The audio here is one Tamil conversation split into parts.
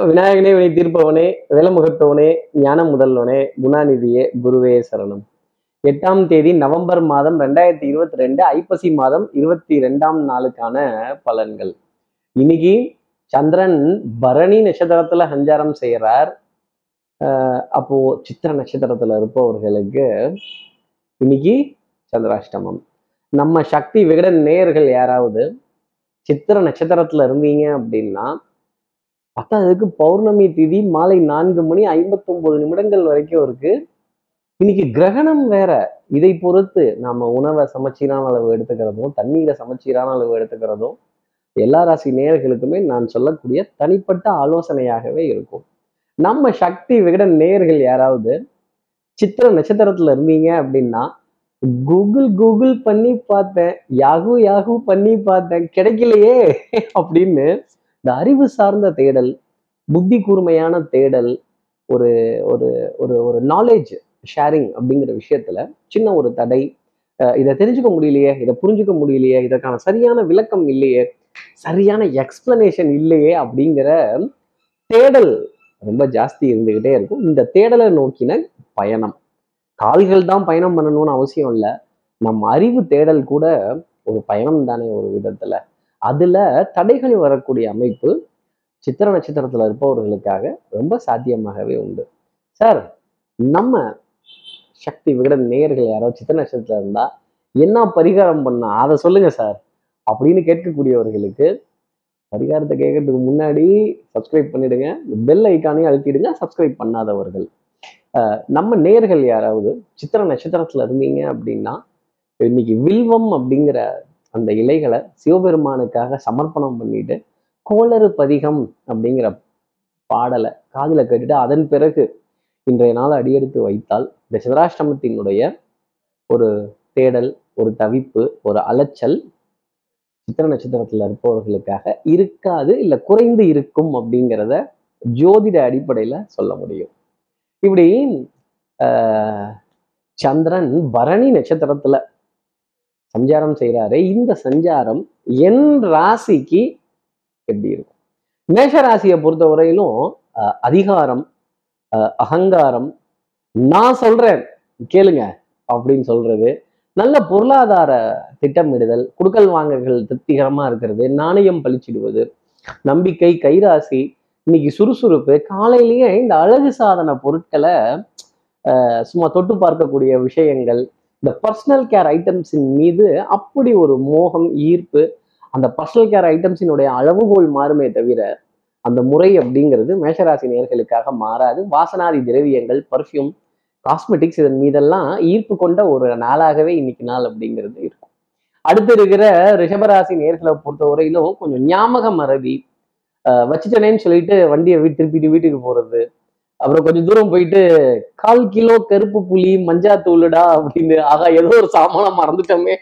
விநாயகனே வினை தீர்ப்பவனே விலமுகத்தவனே ஞான முதல்வனே குணாநிதியே குருவே சரணம். எட்டாம் தேதி நவம்பர் மாதம் ரெண்டாயிரத்தி இருபத்தி ரெண்டு ஐப்பசி மாதம் இருபத்தி ரெண்டாம் நாளுக்கான பலன்கள். இன்னைக்கு சந்திரன் பரணி நட்சத்திரத்துல சஞ்சாரம் செய்கிறார் ஆஹ் அப்போ சித்திர நட்சத்திரத்துல இருப்பவர்களுக்கு இன்னைக்கு சந்திராஷ்டமம். நம்ம சக்தி விகடன் நேயர்கள் யாராவது சித்திர நட்சத்திரத்துல இருந்தீங்க அப்படின்னா பத்தாவதுக்கு பௌர்ணமி திதி மாலை நான்கு மணி ஐம்பத்தொன்பது நிமிடங்கள் வரைக்கும் இருக்கு. இன்னைக்கு கிரகணம் வேற. இதை பொறுத்து நாம உணவை சமச்சீரான அளவு எடுத்துக்கிறதும் தண்ணீரை சமச்சீரான அளவு எடுத்துக்கிறதும் எல்லா ராசி நேயர்களுக்குமே நான் சொல்லக்கூடிய தனிப்பட்ட ஆலோசனையாகவே இருக்கும். நம்ம சக்தி விகடன் நேயர்கள் யாராவது சித்திர நட்சத்திரத்துல இருந்தீங்க அப்படின்னா கூகுள் கூகுள் பண்ணி பார்த்தேன் யாகு யாகு பண்ணி பார்த்தேன் கிடைக்கலையே அப்படின்னு இந்த அறிவு சார்ந்த தேடல் புத்தி கூர்மையான தேடல் ஒரு ஒரு ஒரு ஒரு நாலேஜ் ஷேரிங் அப்படிங்கிற விஷயத்துல சின்ன ஒரு தடை. இதை தெரிஞ்சுக்க முடியலையே இதை புரிஞ்சுக்க முடியலையே இதற்கான சரியான விளக்கம் இல்லையே சரியான எக்ஸ்பிளனேஷன் இல்லையே அப்படிங்கிற தேடல் ரொம்ப ஜாஸ்தி இருந்துகிட்டே இருக்கும். இந்த தேடலை நோக்கின பயணம். கால்கள் தான் பயணம் பண்ணணும்னு அவசியம் இல்லை. நம்ம அறிவு தேடல் கூட ஒரு பயணம் தானே ஒரு விதத்துல. அதுல தடைகள் வரக்கூடிய அமைப்பு சித்திர நட்சத்திரத்துல இருப்பவர்களுக்காக ரொம்ப சாத்தியமாகவே உண்டு. சார் நம்ம சக்தி விகடன் நேயர்கள் யாரோ சித்திர நட்சத்திரத்துல இருந்தா என்ன பரிகாரம் பண்ணா? அதை சொல்லுங்க சார் அப்படின்னு கேட்கக்கூடியவர்களுக்கு பரிகாரத்தை கேட்கறதுக்கு முன்னாடி சப்ஸ்கிரைப் பண்ணிடுங்க. பெல் ஐக்கானையும் அழுத்திடுங்க. சப்ஸ்கிரைப் பண்ணாதவர்கள். நம்ம நேயர்கள் யாராவது சித்திர நட்சத்திரத்துல இருந்தீங்க அப்படின்னா இன்னைக்கு வில்வம் அப்படிங்கிற அந்த இலைகளை சிவபெருமானுக்காக சமர்ப்பணம் பண்ணிட்டு கோளறு பதிகம் அப்படிங்கிற பாடலை காதுல கேட்டுட்டு அதன் பிறகு இன்றைய நாள் அடியெடுத்து வைத்தால் இந்த சிதராஷ்டமத்தினுடைய ஒரு தேடல் ஒரு தவிப்பு ஒரு அலைச்சல் சித்திர நட்சத்திரத்துல இருப்பவர்களுக்காக இருக்காது இல்ல குறைந்து இருக்கும் அப்படிங்கிறத ஜோதிட அடிப்படையில சொல்ல முடியும். இப்படி ஆஹ், சந்திரன் பரணி நட்சத்திரத்துல சஞ்சாரம் செய்கிறாரு இந்த சஞ்சாரம் என் ராசிக்கு எப்படி இருக்கும்? மேஷ ராசியை பொறுத்த வரையிலும் அஹ், அதிகாரம் அஹ், அகங்காரம் நான் சொல்றேன் கேளுங்க அப்படின்னு சொல்றது. நல்ல பொருளாதார திட்டமிடுதல் குடுக்கல் வாங்கல்கள் திருப்திகரமா இருக்கிறது நாணயம் பளிச்சிடுவது நம்பிக்கை கைராசி இன்னைக்கு சுறுசுறுப்பு காலையிலேயே இந்த அழகு சாதன பொருட்களை சும்மா தொட்டு பார்க்கக்கூடிய விஷயங்கள் இந்த பர்சனல் கேர் ஐட்டம்ஸின் மீது அப்படி ஒரு மோகம் ஈர்ப்பு அந்த பர்சனல் கேர் ஐட்டம்ஸினுடைய அளவுகோல் மாறுமே தவிர அந்த முறை அப்படிங்கிறது மேஷராசி நேர்களுக்காக மாறாது. வாசனாதி திரவியங்கள் பர்ஃப்யூம் காஸ்மெட்டிக்ஸ் இதன் மீதெல்லாம் ஈர்ப்பு கொண்ட ஒரு நாளாகவே இன்னைக்கு நாள் அப்படிங்கிறது இருக்கும். அடுத்து இருக்கிற ரிஷபராசி நேர்களை பொறுத்த வரையிலும் கொஞ்சம் ஞாபக மறதி வச்சுட்டனேன்னு சொல்லிட்டு வண்டியை வீட்டு திருப்பிட்டு வீட்டுக்கு போகிறது அப்புறம் கொஞ்சம் தூரம் போயிட்டு கால் கிலோ கருப்பு புளி மஞ்சாத்தூளுடா அப்படின்னு ஆகா ஏதோ ஒரு சாமானம் மறந்துட்டோமே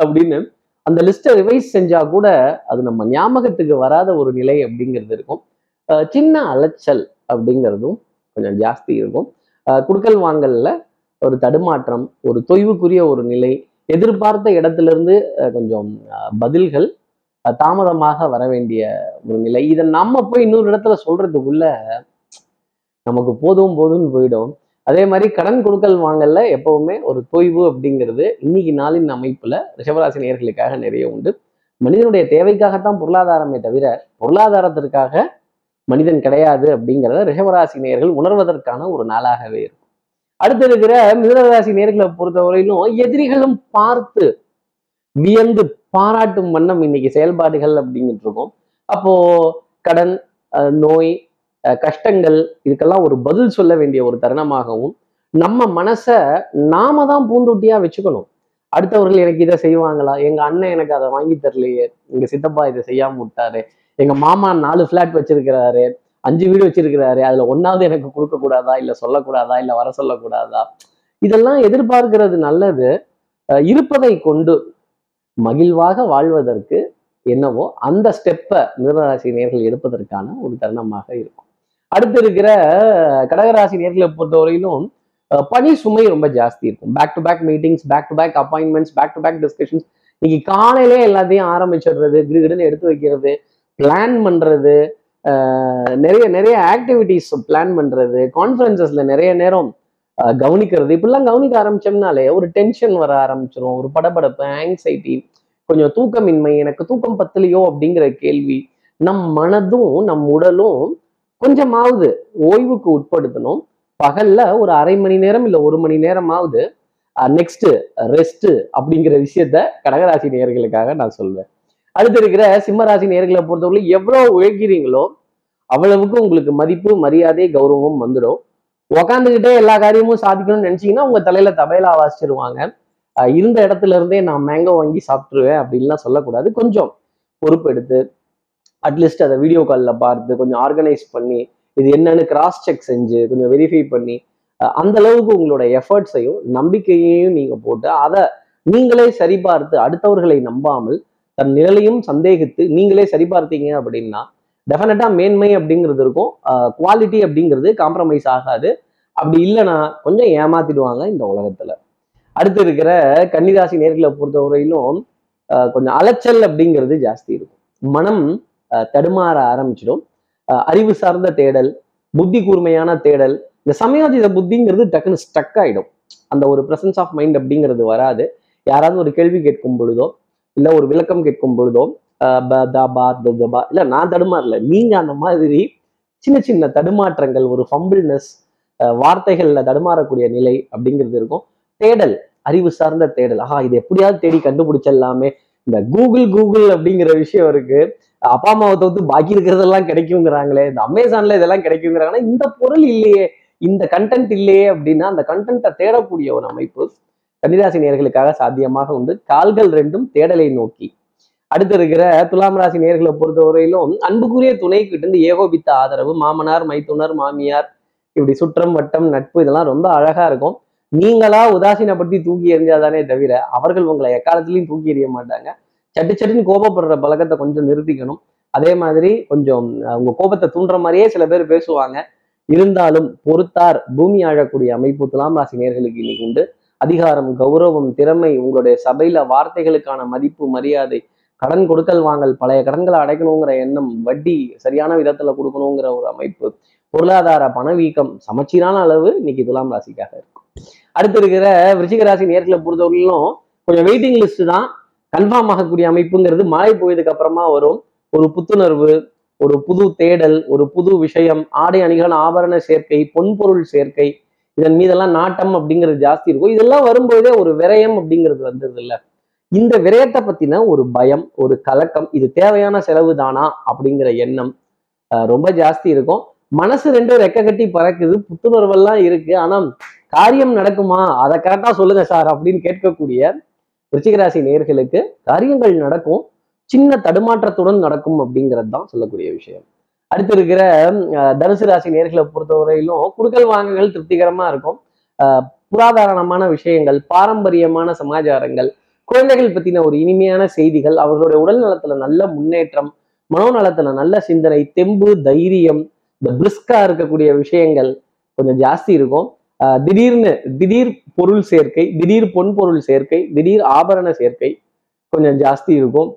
அப்படின்னு அந்த லிஸ்ட்டை ரிவைஸ் செஞ்சா கூட அது நம்ம ஞாபகத்துக்கு வராத ஒரு நிலை அப்படிங்கிறது இருக்கும். அஹ் சின்ன அலைச்சல் அப்படிங்கிறதும் கொஞ்சம் ஜாஸ்தி இருக்கும். குடுக்கல் வாங்கல்ல ஒரு தடுமாற்றம் ஒரு தொய்வுக்குரிய ஒரு நிலை எதிர்பார்த்த இடத்துல இருந்து கொஞ்சம் அஹ் பதில்கள் தாமதமாக வர வேண்டிய ஒரு நிலை. இதை நம்ம போய் இன்னொரு இடத்துல சொல்றதுக்குள்ள நமக்கு போதும் போதும்னு போயிடும். அதே மாதிரி கடன் கொடுக்கல் வாங்கல எப்பவுமே ஒரு தொய்வு அப்படிங்கிறது இன்னைக்கு நாளின் அமைப்புல ரிஷபராசி நேர்களுக்காக நிறைய உண்டு. மனிதனுடைய தேவைக்காகத்தான் பொருளாதாரமே தவிர பொருளாதாரத்திற்காக மனிதன் கிடையாது அப்படிங்கிறத ரிஷபராசி நேர்கள் உணர்வதற்கான ஒரு நாளாகவே இருக்கும். அடுத்து இருக்கிற மிதனராசி நேர்களை பொறுத்தவரையிலும் எதிரிகளும் பார்த்து வியந்து பாராட்டும் வண்ணம் இன்னைக்கு செயல்பாடுகள் அப்படிங்கிட்டு இருக்கும். அப்போ கடன் நோய் கஷ்டங்கள் இதுக்கெல்லாம் ஒரு பதில் சொல்ல வேண்டிய ஒரு தருணமாகவும் நம்ம மனசை நாம தான் பூந்தொட்டியா வச்சுக்கணும். அடுத்தவர்கள் எனக்கு இதை செய்வாங்களா? எங்க அண்ணன் எனக்கு அதை வாங்கி தரலையே. எங்க சித்தப்பா இதை செய்யாம விட்டாரு. எங்க மாமா நாலு ஃபிளாட் வச்சிருக்கிறாரு. அஞ்சு வீடு வச்சிருக்கிறாரு. அதுல ஒன்னாவது எனக்கு கொடுக்க கூடாதா இல்ல சொல்லக்கூடாதா? இல்ல வர சொல்லக்கூடாதா? இதெல்லாம் எதிர்பார்க்கிறது நல்லது. இருப்பதை கொண்டு மகிழ்வாக வாழ்வதற்கு என்னவோ அந்த ஸ்டெப்பை மிதனராசி நேர்கள் எடுப்பதற்கான ஒரு தருணமாக இருக்கும். அடுத்து இருக்கிற கடகராசி நேர்களை பொறுத்தவரையிலும் பணி சுமை ரொம்ப ஜாஸ்தி இருக்கும். Back to back meetings back to back appointments back to back discussions இன்னைக்கு காலையிலே எல்லாத்தையும் ஆரம்பிச்சிடுறது கிடுகிடுன்னு எடுத்து வைக்கிறது பிளான் பண்றது நிறைய நிறைய ஆக்டிவிட்டிஸ் பிளான் பண்றது கான்ஃபரன்சஸ்ல நிறைய நேரம் கவனிக்கிறது. இப்படிலாம் கவனிக்க ஆரம்பிச்சோம்னாலே ஒரு டென்ஷன் வர ஆரம்பிச்சிரும். ஒரு படபடப்பு ஆங்ஸைட்டி கொஞ்சம் தூக்கமின்மை எனக்கு தூக்கம் பத்தலையோ அப்படிங்கிற கேள்வி நம் மனதும் நம் உடலும் கொஞ்சமாவது ஓய்வுக்கு உட்படுத்தணும். பகல்ல ஒரு அரை மணி நேரம் இல்லை ஒரு மணி நேரமாவது நெக்ஸ்ட் ரெஸ்ட் அப்படிங்கிற விஷயத்த கடகராசி நேயர்களுக்காக நான் சொல்வேன். அடுத்து இருக்கிற சிம்மராசி நேர்களை பொறுத்தவரை எவ்வளோ உழைக்கிறீங்களோ அவ்வளவுக்கு உங்களுக்கு மதிப்பு மரியாதை கௌரவம் வந்துடும். உக்காந்துக்கிட்டே எல்லா காரியமும் சாதிக்கணும்னு நினைச்சீங்கன்னா உங்க தலையில தபையில வாசிச்சிருவாங்க இருந்த இடத்துல இருந்தே நான் மேங்கோ வாங்கி சாப்பிட்டுருவேன் அப்படின்லாம் சொல்லக்கூடாது. கொஞ்சம் பொறுப்பெடுத்து அட்லீஸ்ட் அதை வீடியோ காலில் பார்த்து கொஞ்சம் ஆர்கனைஸ் பண்ணி இது என்னன்னு கிராஸ் செக் செஞ்சு கொஞ்சம் வெரிஃபை பண்ணி அந்த அளவுக்கு உங்களோட எஃபர்ட்ஸையும் நம்பிக்கையையும் நீங்கள் போட்டு அதை நீங்களே சரிபார்த்து அடுத்தவர்களை நம்பாமல் தன் நிழலையும் சந்தேகித்து நீங்களே சரிபார்த்தீங்க அப்படின்னா டெஃபினட்டாக மேன்மை அப்படிங்கிறது இருக்கும். குவாலிட்டி அப்படிங்கிறது காம்ப்ரமைஸ் ஆகாது. அப்படி இல்லைன்னா கொஞ்சம் ஏமாத்திடுவாங்க இந்த உலகத்துல. அடுத்து இருக்கிற கன்னிராசி நேர்களை பொறுத்தவரையிலும் கொஞ்சம் அலைச்சல் அப்படிங்கிறது ஜாஸ்தி இருக்கும். மனம் தடுமாற ஆரம்பிச்சிடும். அறிவு சார்ந்த தேடல் புத்தி கூர்மையான தேடல் இந்த சமயோஜித புத்திங்கிறது டக்குன்னு ஸ்டக் ஆயிடும். அந்த ஒரு ப்ரெசன்ஸ் ஆஃப் மைண்ட் அப்படிங்கிறது வராது. யாராவது ஒரு கேள்வி கேட்கும் பொழுதோ இல்லை ஒரு விளக்கம் கேட்கும் பொழுதோ இல்லை நான் தடுமாறல நீங்கள் அந்த மாதிரி சின்ன சின்ன தடுமாற்றங்கள் ஒரு ஃபம்பிள்னஸ் வார்த்தைகள்ல தடுமாறக்கூடிய நிலை அப்படிங்கிறது இருக்கும். தேடல் அறிவு சார்ந்த தேடல். ஆஹா இது எப்படியாவது தேடி கண்டுபிடிச்சிடலாமே. இந்த கூகுள் கூகுள் அப்படிங்கிற விஷயம் இருக்கு. அப்பா அம்மாவை தவிர்த்து பாக்கி இருக்கிறதெல்லாம் கிடைக்குங்கிறாங்களே இந்த அமேசான்ல இதெல்லாம் கிடைக்குங்கிறாங்கன்னா இந்த பொருள் இல்லையே இந்த கண்டென்ட் இல்லையே அப்படின்னா அந்த கண்டென்ட்டை தேடக்கூடிய ஒரு அமைப்பு கன்னிராசி நேர்களுக்காக சாத்தியமாக உண்டு. கால்கள் ரெண்டும் தேடலை நோக்கி. அடுத்து இருக்கிற துலாம் ராசி நேர்களை பொறுத்தவரையிலும் அன்புக்குரிய துணை கிட்ட இருந்து ஏகோபித்த ஆதரவு மாமனார் மைத்துனர் மாமியார் இப்படி சுற்றம் வட்டம் நட்பு இதெல்லாம் ரொம்ப அழகா இருக்கும். நீங்களா உதாசீனப்படுத்தி தூக்கி எறிஞ்சாதானே தவிர அவர்கள் உங்களை எக்காலத்திலையும் தூக்கி எறிய மாட்டாங்க. சட்டு சட்டுன்னு கோபப்படுற பழக்கத்தை கொஞ்சம் நிறுத்திக்கணும். அதே மாதிரி கொஞ்சம் உங்க கோபத்தை தூண்டுற மாதிரியே சில பேர் பேசுவாங்க. இருந்தாலும் பொறுத்தார் பூமி ஆழக்கூடிய அமைப்பு துலாம் ராசி நேர்களுக்கு இன்னைக்கு உண்டு. அதிகாரம் கௌரவம் திறமை உங்களுடைய சபையில வார்த்தைகளுக்கான மதிப்பு மரியாதை கடன் கொடுக்கல் வாங்கல் பழைய கடன்களை அடைக்கணுங்கிற எண்ணம் வட்டி சரியான விதத்துல கொடுக்கணுங்கிற ஒரு அமைப்பு பொருளாதார பணவீக்கம் சமச்சீரான அளவு இன்னைக்கு துலாம் ராசிக்காக இருக்கும். அடுத்து இருக்கிற விருச்சிக ராசி நேர்களை பொறுத்தவரையிலும் கொஞ்சம் வெயிட்டிங் லிஸ்ட் தான். கன்ஃபார்ம் ஆகக்கூடிய அமைப்புங்கிறது மழை போயதுக்கு அப்புறமா வரும். ஒரு புத்துணர்வு ஒரு புது தேடல் ஒரு புது விஷயம் ஆடை அணிகள் ஆபரண சேர்க்கை பொன்பொருள் சேர்க்கை இதன் மீதெல்லாம் நாட்டம் அப்படிங்கிறது ஜாஸ்தி இருக்கும். இதெல்லாம் வரும்போதே ஒரு விரயம் அப்படிங்கிறது வந்தது இல்ல இந்த விரயத்தை பத்தின ஒரு பயம் ஒரு கலக்கம் இது தேவையான செலவு தானா அப்படிங்கிற எண்ணம் ரொம்ப ஜாஸ்தி இருக்கும். மனசு ரெண்டும் ரெக்க கட்டி பறக்குது புத்துணர்வெல்லாம் இருக்கு. ஆனா காரியம் நடக்குமா? அதை கரெக்டா சொல்லுங்க சார் அப்படின்னு கேட்கக்கூடிய ரிச்சிகராசி நேர்களுக்கு காரியங்கள் நடக்கும் சின்ன தடுமாற்றத்துடன் நடக்கும் அப்படிங்கிறது தான் சொல்லக்கூடிய விஷயம். அடுத்து இருக்கிற தனுசு ராசி நேர்களை பொறுத்தவரையிலும் குடுக்கல் வாங்குகள் திருப்திகரமா இருக்கும். புராதாரணமான விஷயங்கள் பாரம்பரியமான சமாச்சாரங்கள் குழந்தைகள் பத்தின ஒரு இனிமையான செய்திகள் அவர்களுடைய உடல் நலத்துல நல்ல முன்னேற்றம் மனோநலத்துல நல்ல சிந்தனை தெம்பு தைரியம் இந்த பிரிஸ்கா இருக்கக்கூடிய விஷயங்கள் கொஞ்சம் ஜாஸ்தி இருக்கும். திடீர்னு திடீர் பொருள் சேர்க்கை திடீர் பொன் பொருள் சேர்க்கை திடீர் ஆபரண சேர்க்கை கொஞ்சம் ஜாஸ்தி இருக்கும்.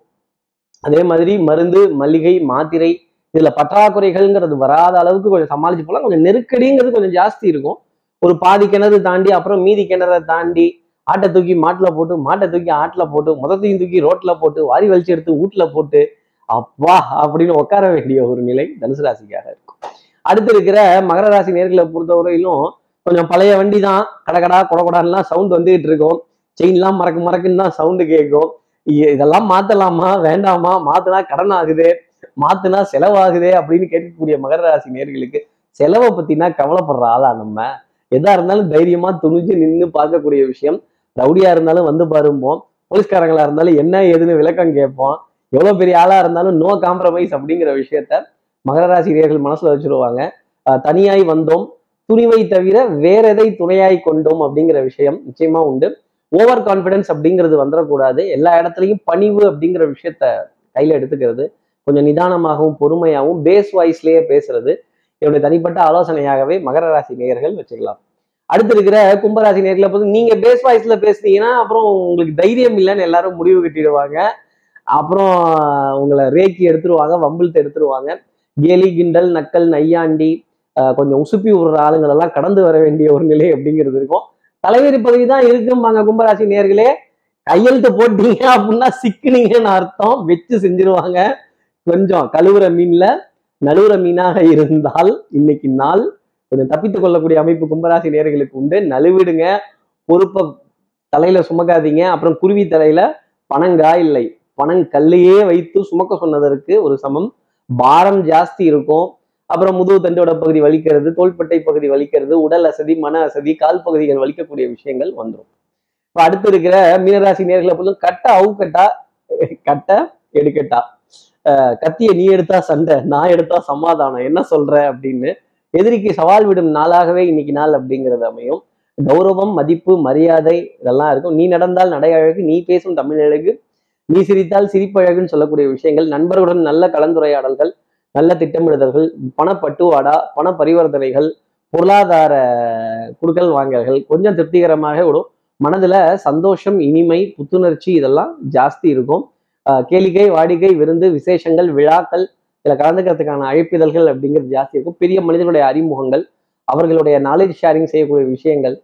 அதே மாதிரி மருந்து மளிகை மாத்திரை இதுல பற்றாக்குறைகள்ங்கிறது வராத அளவுக்கு கொஞ்சம் சமாளிச்சு போகலாம் கொஞ்சம் நெருக்கடிங்கிறது கொஞ்சம் ஜாஸ்தி இருக்கும். ஒரு பாதி கிணறு தாண்டி அப்புறம் மீதி கிணறை தாண்டி ஆட்டை தூக்கி மாட்டுல போட்டு மாட்டை தூக்கி ஆட்டில் போட்டு முதத்தையும் தூக்கி ரோட்ல போட்டு வாரி வலிச்சு எடுத்து வீட்டில் போட்டு அப்பா அப்படின்னு உட்கார வேண்டிய ஒரு நிலை தனுசு ராசிக்காக இருக்கும். அடுத்து இருக்கிற மகர ராசி நேர்களை பொறுத்தவரையிலும் கொஞ்சம் பழைய வண்டி தான் கடகடா கொடகொடான்லாம் சவுண்ட் வந்துகிட்டு இருக்கும். செயின்லாம் மறக்க மறக்குன்னு தான் சவுண்டு கேட்கும். இதெல்லாம் மாத்தலாமா? வேண்டாமா? மாத்தினா கடன் ஆகுது மாத்தினா செலவாகுதே அப்படின்னு கேட்கக்கூடிய மகர ராசி நேர்களுக்கு செலவை பத்தினா கவலைப்படுற ஆளா நம்ம. எதா இருந்தாலும் தைரியமா துணிஞ்சு நின்று பார்க்கக்கூடிய விஷயம். ரவுடியா இருந்தாலும் வந்து பாரும்போம். போலீஸ்காரங்களா இருந்தாலும் என்ன ஏதுன்னு விளக்கம் கேட்போம். எவ்வளவு பெரிய ஆளா இருந்தாலும் நோ காம்ப்ரமைஸ் அப்படிங்கிற விஷயத்த மகர ராசி நேர்கள் மனசுல வச்சிருவாங்க. தனியாய் வந்தோம். துணிவை தவிர வேற எதை துணையாய் கொண்டோம் அப்படிங்கிற விஷயம் நிச்சயமா உண்டு. ஓவர் கான்ஃபிடன்ஸ் அப்படிங்கிறது வந்துடக்கூடாது எல்லா இடத்துலையும் பணிவு அப்படிங்கிற விஷயத்த கையில எடுத்துக்கிறது. கொஞ்சம் நிதானமாகவும் பொறுமையாகவும் பேஸ் வாய்ஸ்லயே பேசுறது. என்னுடைய தனிப்பட்ட ஆலோசனையாகவே மகர ராசி நேயர்கள் வச்சுக்கலாம். அடுத்து இருக்கிற கும்பராசி நேர்களை பார்த்து நீங்க பேஸ் வாய்ஸ்ல பேசுனீங்கன்னா அப்புறம் உங்களுக்கு தைரியம் இல்லைன்னு எல்லாரும் முடிவு கட்டிடுவாங்க. அப்புறம் உங்களை ரேக்கி எடுத்துருவாங்க வம்பிழுத்து எடுத்துருவாங்க. கேலி கிண்டல் நக்கல் நையாண்டி கொஞ்சம் உசுப்பி விடுற ஆளுங்கள் எல்லாம் கடந்து வர வேண்டிய ஒரு நிலை அப்படிங்கிறது இருக்கும். தலைவரி பதவி தான் இருக்கும்பாங்க கும்பராசி நேர்களே. கையெழுத்து போட்டீங்க அப்படின்னா சிக்கினீங்கன்னு அர்த்தம். வச்சு செஞ்சிருவாங்க. கொஞ்சம் கழுவுற மீன்ல நழுவுற மீனாக இருந்தால் இன்னைக்கு நாள் கொஞ்சம் தப்பித்துக் கொள்ளக்கூடிய அமைப்பு கும்பராசி நேர்களுக்கு உண்டு. நழுவிடுங்க. பொறுப்பை தலையில சுமக்காதீங்க. அப்புறம் குருவி தலையில பணங்கா இல்லை. பணங்கல்லையே வைத்து சுமக்க சொன்னதற்கு ஒரு சமம். பாரம் ஜாஸ்தி இருக்கும். அப்புறம் முதுகு தண்டோட பகுதி வலிக்கிறது தோள்பட்டை பகுதி வலிக்கிறது உடல் அசதி மன அசதி கால் பகுதிகள் வலிக்கக்கூடிய விஷயங்கள் வந்துடும் இப்ப அடுத்து இருக்கிற மீனராசி நேர்களை பொழுது கட்ட அவுக்கட்டா கட்ட எடுக்கட்டா? கத்திய நீ எடுத்தா சண்டை நான் எடுத்தா சமாதானம் என்ன சொல்ற அப்படின்னு எதிரிக்கு சவால் விடும் நாளாகவே இன்னைக்கு நாள் அப்படிங்கிறது அமையும். கௌரவம் மதிப்பு மரியாதை இதெல்லாம் இருக்கும். நீ நடந்தால் நடை அழகு நீ பேசும் தமிழ் அழகு நீ சிரித்தால் சிரிப்பழகுன்னு சொல்லக்கூடிய விஷயங்கள் நண்பர்களுடன் நல்ல கலந்துரையாடல்கள் நல்ல திட்டமிடுதல்கள் பணப்பட்டுவாடா பண பரிவர்த்தனைகள் பொருளாதார குடுக்கல் வாங்கல்கள் கொஞ்சம் திருப்திகரமாக விடும் மனதில் சந்தோஷம் இனிமை புத்துணர்ச்சி இதெல்லாம் ஜாஸ்தி இருக்கும். கேளிக்கை வாடிக்கை விருந்து விசேஷங்கள் விழாக்கள் இதில் கலந்துக்கிறதுக்கான அழைப்பிதழ்கள் அப்படிங்கிறது ஜாஸ்தி இருக்கும். பெரிய மனிதனுடைய அறிமுகங்கள் அவர்களுடைய நாலேஜ் ஷேரிங் செய்யக்கூடிய விஷயங்கள்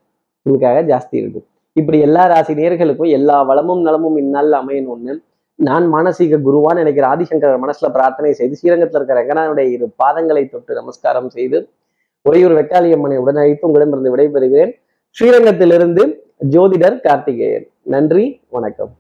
உங்களுக்காக ஜாஸ்தி இருக்கும். இப்படி எல்லா ராசி நேர்களுக்கும் எல்லா வளமும் நலமும் இந்நாளில் அமையணும்னு நான் மானசீக குருவான் நினைக்கிற ஆதிசங்கரர் மனசுல பிரார்த்தனை செய்து ஸ்ரீரங்கத்தில் இருக்கிற ரங்கனானுடைய இரு பாதங்களை தொட்டு நமஸ்காரம் செய்து உறையூர் வெக்காளியம்மனை உடனழைத்து உங்களிடமிருந்து விடைபெறுகிறேன். ஸ்ரீரங்கத்திலிருந்து ஜோதிடர் கார்த்திகேயன். நன்றி வணக்கம்.